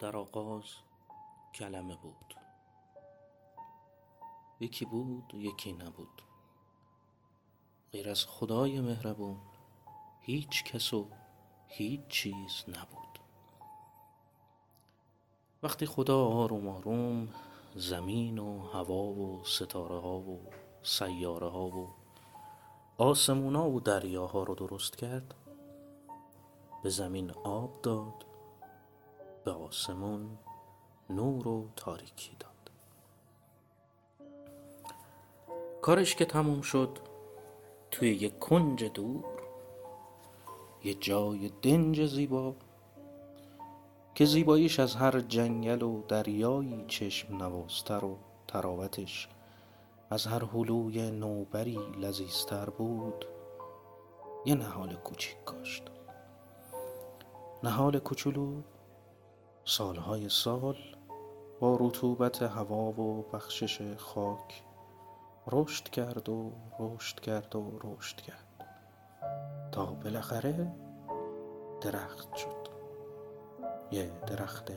در آغاز کلمه بود. یکی بود یکی نبود. غیر از خدای مهربون هیچ کس و هیچ چیز نبود. وقتی خدا آروم آروم زمین و هوا و ستاره ها و سیاره ها و آسمونا و دریاها رو درست کرد به زمین آب داد به آسمون نور و تاریکی داد. کارش که تموم شد توی یک کنج دور یه جای دنج زیبا که زیباییش از هر جنگل و دریایی چشم نوازتر و تراوتش از هر هلوی نوبری لذیذتر بود. یه نهال کوچیک کاشت. نهال کوچولو سالهای سال با رطوبت هوا و بخشش خاک رشد کرد و رشد کرد و رشد کرد. تا بالاخره درخت شد. یه درخت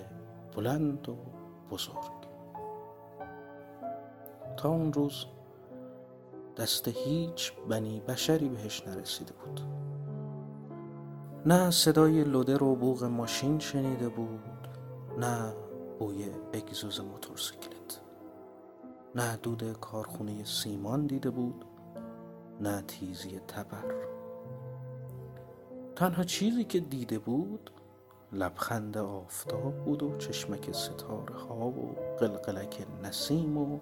بلند و بزرگ. تا اون روز دست هیچ بنی بشری بهش نرسیده بود. نه صدای لودر و بوغ ماشین شنیده بود نه بوی اگزوز موتورسیکلت. نه دود کارخونه سیمان دیده بود. نه تیزی تبر. تنها چیزی که دیده بود لبخند آفتاب بود و چشمک ستاره ها و قلقلک نسیم و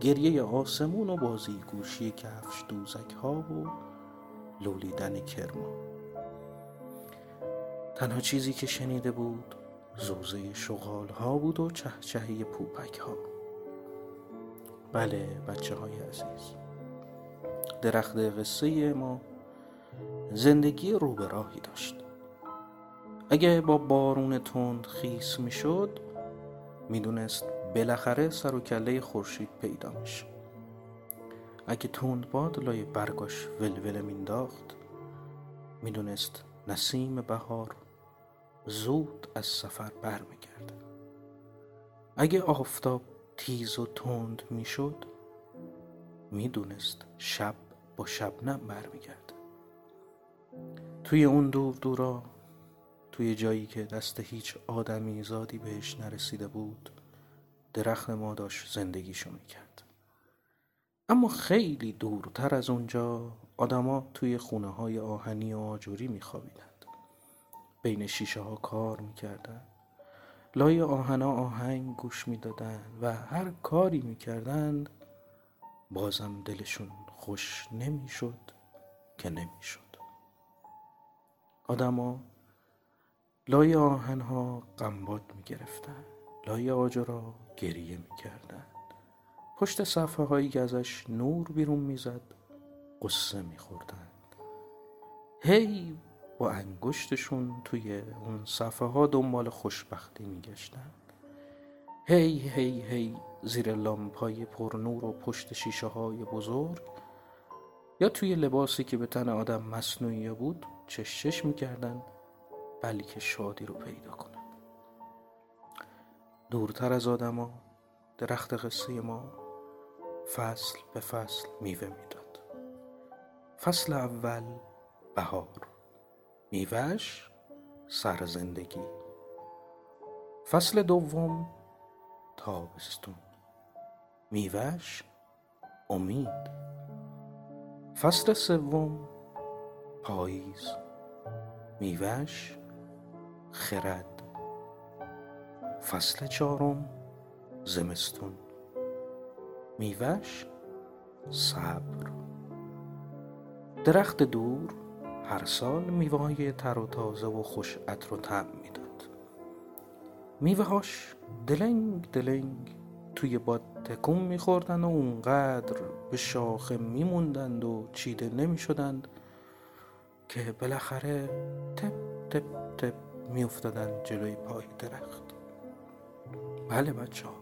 گریه آسمون و بازی گوشی کفش دوزک ها و لولیدن کرما. تنها چیزی که شنیده بود زوزه شغال ها بود و چهچهی پوپک ها بله بچه های عزیز. درخت قصه ما زندگی رو به راهی داشت. اگه با بارون تند خیس می‌شد می‌دونست بالاخره سر و کله خورشید پیدا میشه. اگه تند باد لای برگاش ولوله مینداخت می‌دونست نسیم بهار زود از سفر برمیگرده اگه آفتاب تیز و تند می‌شد می‌دونست شب با شبنم برمیگرده توی اون دور دورا توی جایی که دست هیچ آدمی زادی بهش نرسیده بود درخت ما داشت زندگیشو می‌کرد. اما خیلی دورتر از اونجا آدما توی خونه های آهنی و آجوری میخوابیدند بین شیشه ها کار می‌کردن. لای آهنا آهنگ گوش می‌دادن و هر کاری می‌کردند بازم دلشون خوش نمی‌شد که نمی‌شد. آدما لای آهنها غمباد می‌گرفتن لای آجرا گریه می‌کردند پشت صفحه هایی که ازش نور بیرون می‌زد قصه میخوردند هی با انگشتشون توی اون صفحه ها دنبال خوشبختی میگشتند هی هی هی زیر لامپای پر نور و پشت شیشه های بزرگ. یا توی لباسی که به تن آدم مصنوعی بود چشچش می‌کردن بلکه شادی رو پیدا کنن. دورتر از آدما درخت قصه ما فصل به فصل میوه می‌داد. فصل اول بهار. میوهش سر زندگی. فصل دوم تابستون. میوهش امید. فصل سوم پاییز. میوهش خرد. فصل چهارم زمستون. میوهش صبر. درخت دور هر سال میوه تر و تازه و خوش عطر و طعم می‌داد. میوهاش دلنگ دلنگ توی باد تکون میخوردن و اونقدر به شاخه میموندند و چیده نمی‌شدند که بالاخره تپ تپ تپ میافتادن جلوی پای درخت. بله بچه ها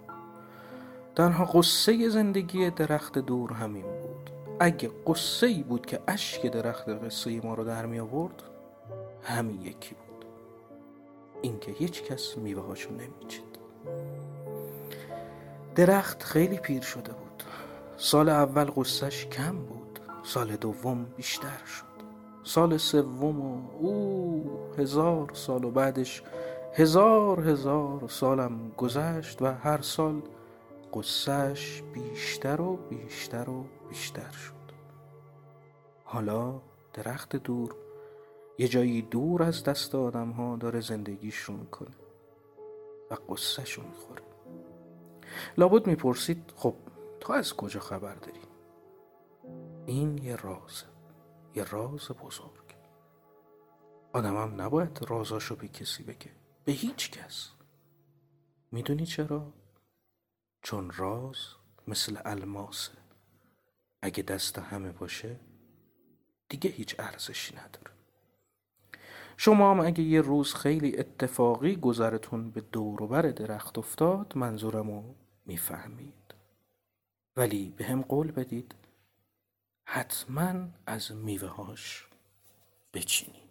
تنها قصه زندگی درخت دور همین اگه قصه ای بود که اشک درخت قصه ما رو در می آورد همین یکی بود. اینکه هیچ کس میوه هاشو نمیچید. درخت خیلی پیر شده بود. سال اول قصهش کم بود سال دوم بیشتر شد. سال سوم و او هزار سال و بعدش هزار هزار سالم گذشت و هر سال قصهش بیشتر و بیشتر و بیشتر شد. حالا درخت دور یه جایی دور از دست آدم ها داره زندگیش رو می‌کنه و قصهش رو می‌خوره. لابد می‌پرسید خب تو از کجا خبر داری؟ این یه رازه یه راز بزرگ. آدمم نباید رازاشو به کسی بگه به هیچ کس. می‌دونی چرا؟ چون راز مثل الماسه. اگه دست همه باشه دیگه هیچ ارزشی نداره. شما هم اگه یه روز خیلی اتفاقی گذرتون به دوروبر درخت افتاد منظورمو می‌فهمید. ولی به هم قول بدید حتما از میوه هاش بچینید.